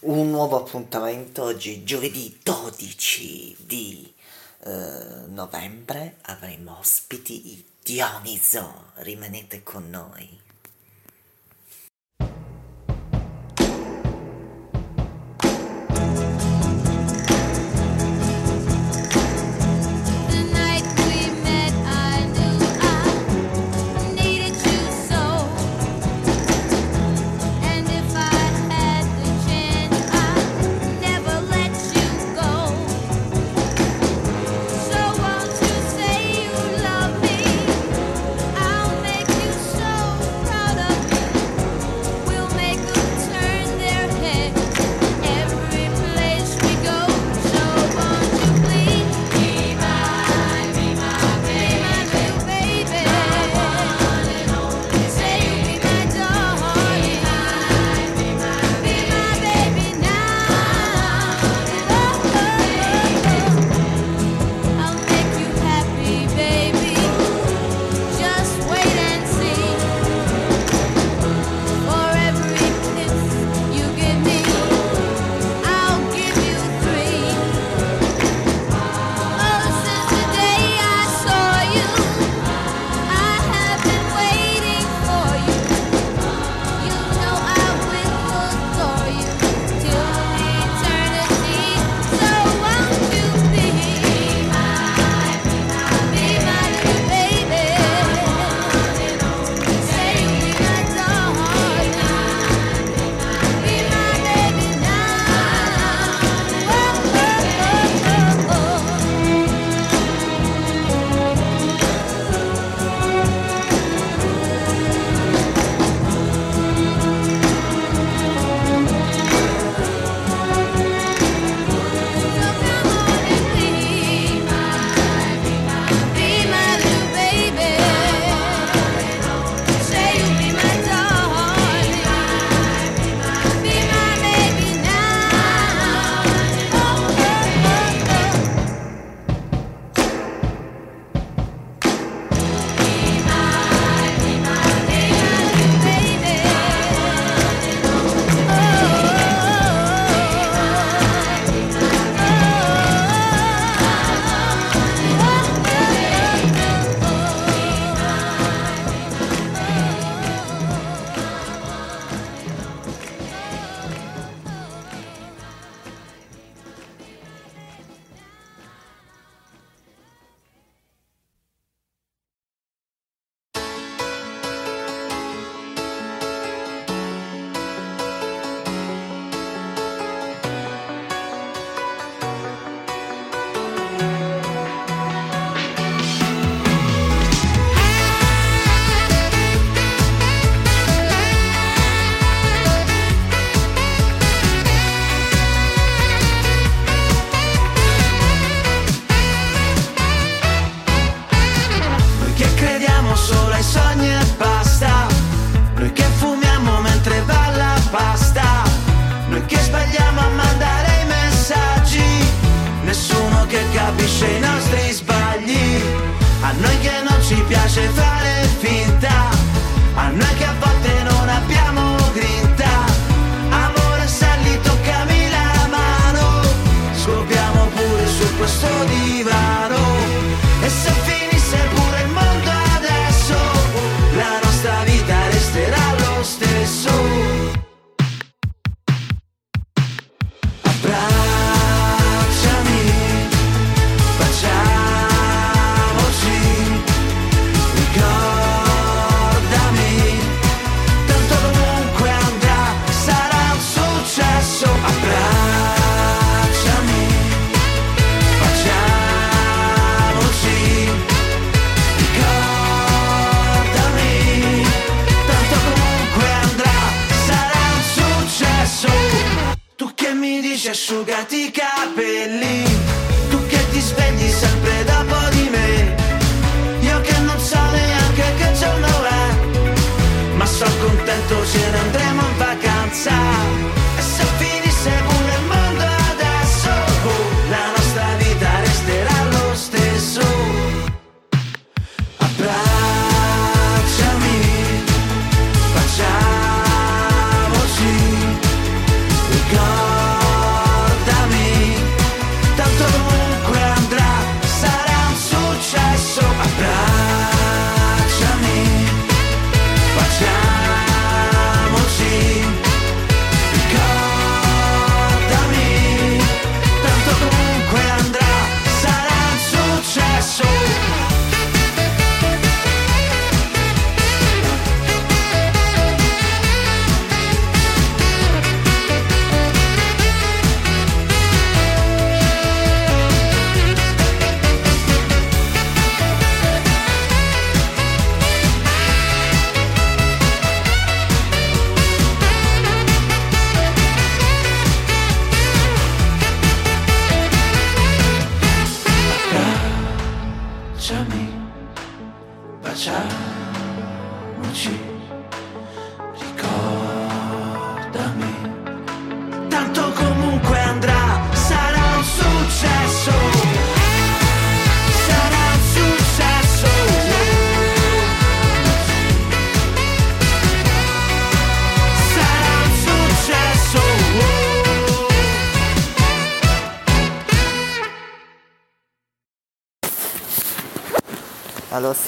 un nuovo appuntamento oggi, giovedì 12 di eh, novembre, avremo ospiti Dioniso, rimanete con noi.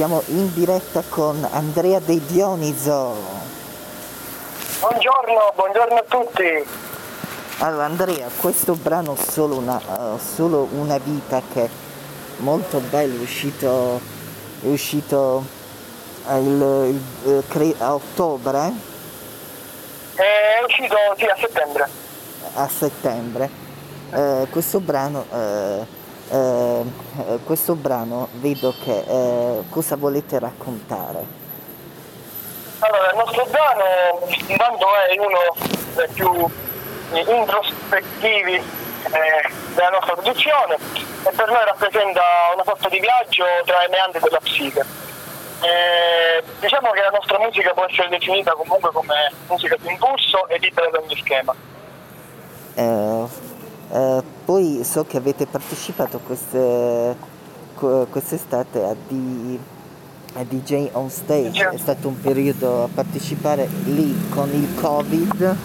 Siamo in diretta con Andrea De Dioniso. Buongiorno, buongiorno a tutti. Allora, Andrea, questo brano solo una, uh, solo una vita che è molto bello, è uscito, è uscito uh, il, il, cre- a ottobre? È uscito sì, a settembre. A settembre. Uh, questo brano eh, questo brano vedo che eh, cosa volete raccontare? Allora, il nostro brano intanto è uno dei più introspettivi eh, della nostra produzione e per noi rappresenta una sorta di viaggio tra i meandri della psiche. Eh, diciamo che la nostra musica può essere definita comunque come musica di impulso e libera da ogni schema. Eh, eh, poi so che avete partecipato queste, quest'estate a, D, a DJ on stage, è stato un periodo a partecipare lì con il Covid.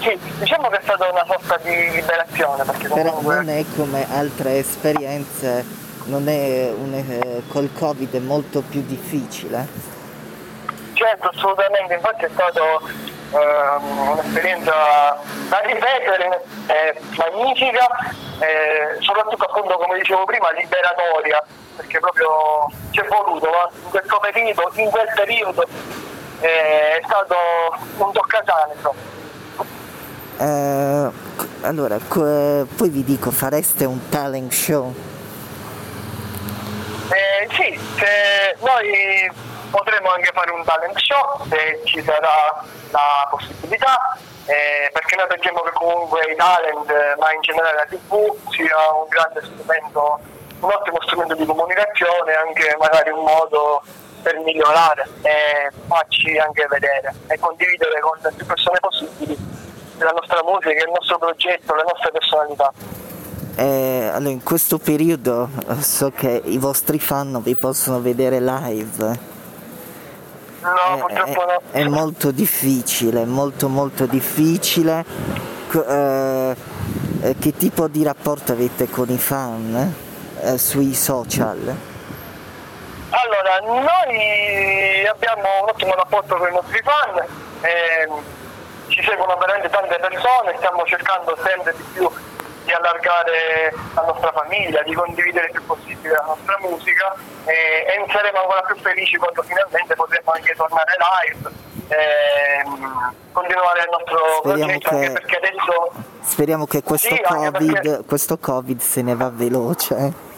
Sì, diciamo che è stata una sorta di liberazione. Perché Però non è come altre esperienze, non è un, eh, col Covid è molto più difficile. Certo, assolutamente, infatti è stato uh, un'esperienza da ripetere, eh, magnifica, eh, soprattutto appunto come dicevo prima liberatoria, perché proprio ci è voluto, ma in questo periodo, in quel periodo eh, è stato un toccasane. Uh, allora, co- poi vi dico, fareste un talent show? Eh, sì, noi potremo anche fare un talent show se ci sarà la possibilità, eh, perché noi pensiamo che comunque i talent, ma in generale la TV, sia un grande strumento, un ottimo strumento di comunicazione, anche magari un modo per migliorare e farci anche vedere e condividere con le più persone possibili la nostra musica, il nostro progetto, le nostre personalità. Eh, allora, in questo periodo so che i vostri fan vi possono vedere live. No, purtroppo no. È molto difficile, molto molto difficile. Eh, che tipo di rapporto avete con i fan eh, sui social? Allora, noi abbiamo un ottimo rapporto con i nostri fan, eh, ci seguono veramente tante persone, stiamo cercando sempre di più di allargare la nostra famiglia, di condividere il più possibile la nostra musica e, e saremo ancora più felici quando finalmente potremo anche tornare live e continuare il nostro speriamo progetto che, perché adesso speriamo che questo, sì, COVID, perché, questo Covid se ne va veloce.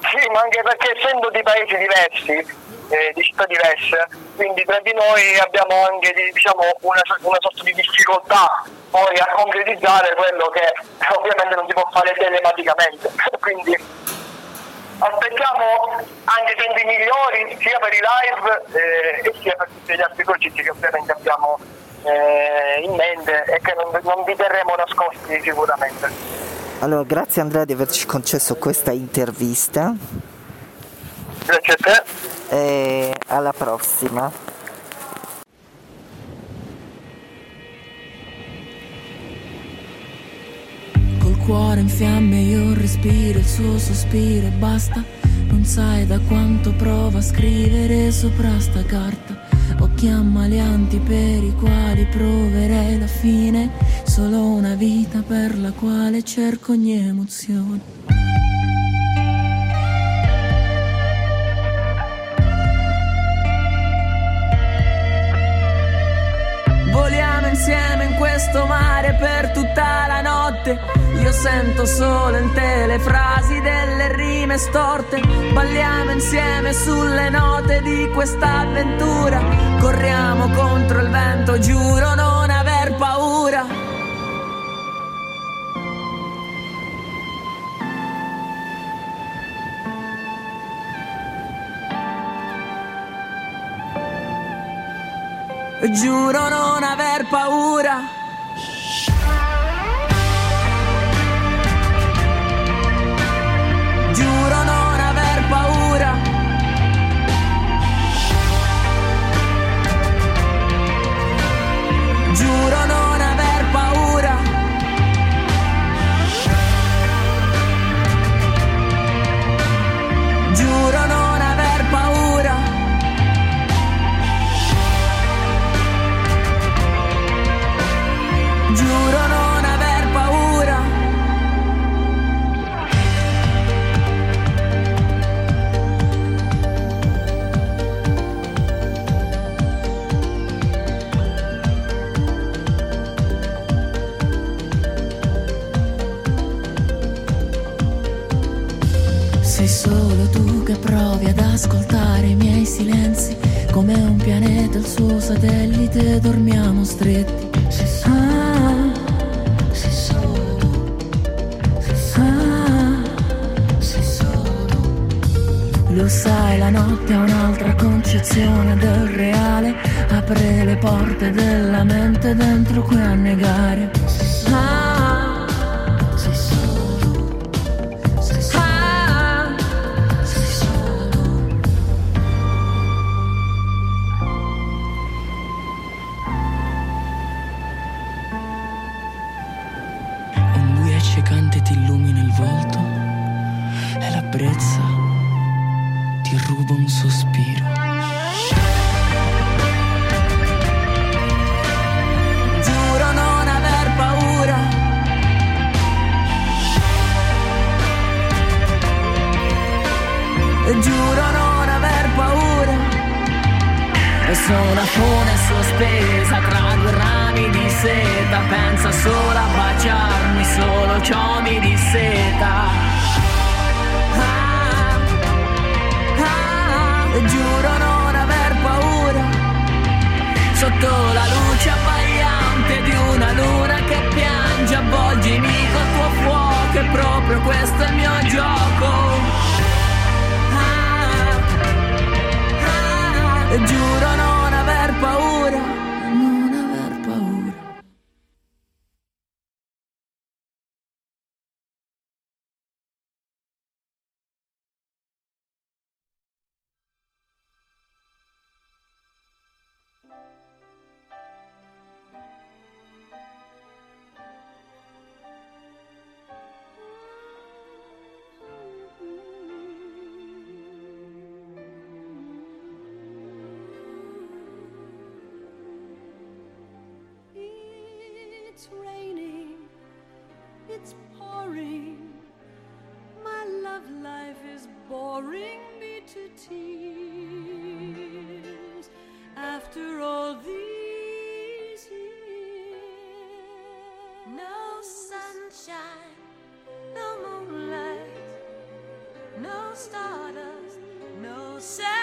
Sì, ma anche perché essendo di paesi diversi eh, di città diverse, quindi tra di noi abbiamo anche diciamo, una, una, sorta di difficoltà poi a concretizzare quello che ovviamente non si può fare telematicamente. quindi aspettiamo anche tempi migliori sia per i live eh, e sia per tutti gli altri progetti che ovviamente abbiamo eh, in mente e che non, non vi terremo nascosti sicuramente. Allora, grazie Andrea di averci concesso questa intervista. Grazie a te. E alla prossima. Col cuore in fiamme io respiro il suo sospiro e basta. Non sai da quanto provo a scrivere sopra sta carta. Occhi ammalianti per i quali proverei la fine. Solo una vita per la quale cerco ogni emozione. Io sento solo in te le frasi delle rime storte. Balliamo insieme sulle note di questa avventura. Corriamo contro il vento, giuro non aver paura. Giuro non aver paura. Dormiamo stretti. Ah, sei solo, ah, sei solo. Lo sai, la notte ha un'altra concezione del reale, apre le porte della mente dentro qui a negare. Sono una fune sospesa tra due rami di seta. Pensa solo a baciarmi, solo ciò mi disseta. Ah, ah, e Giuro non aver paura. Sotto la luce abbagliante di una luna che piange Avvolgimi col tuo fuoco e proprio questo è il mio gioco giuro non aver paura, no sign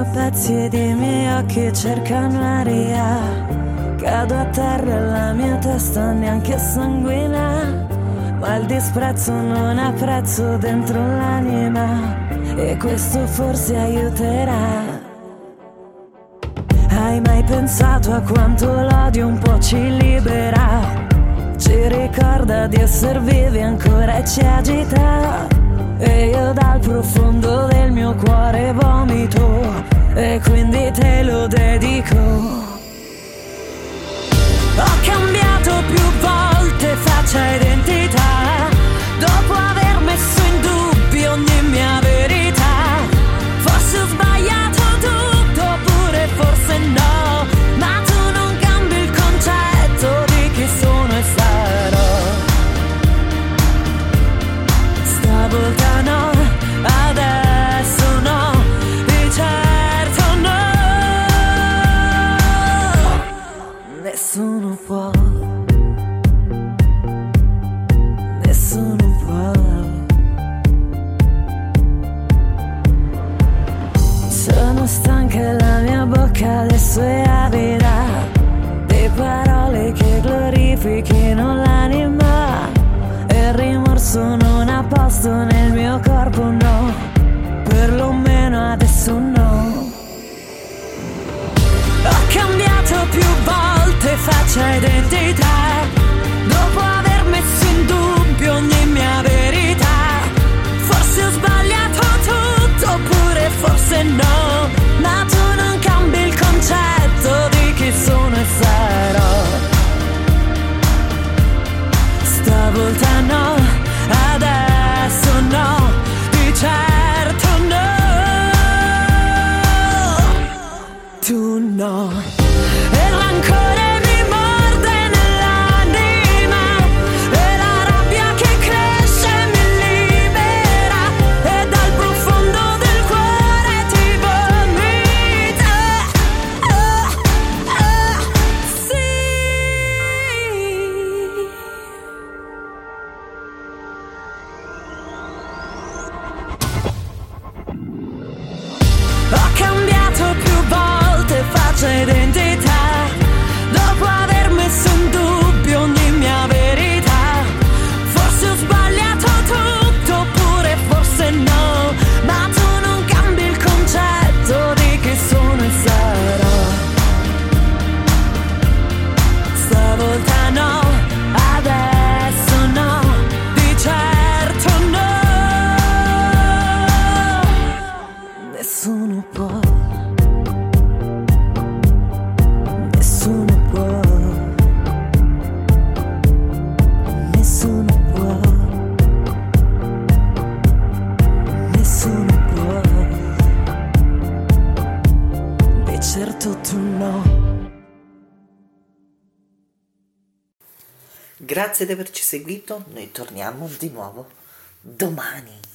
sono pezzi di miei occhi cercano aria. Cado a terra e la mia testa neanche sanguina. Ma il disprezzo non ha prezzo dentro l'anima. E questo forse aiuterà. Hai mai pensato a quanto l'odio un po' ci libera? Ci ricorda di essere vivi ancora e ci agita. E io dal profondo del mio cuore vomito e quindi te lo dedico. Ho cambiato più volte faccia identità ascoltano, adesso no, di certo no. Tu no. Grazie di averci seguito, noi torniamo di nuovo domani.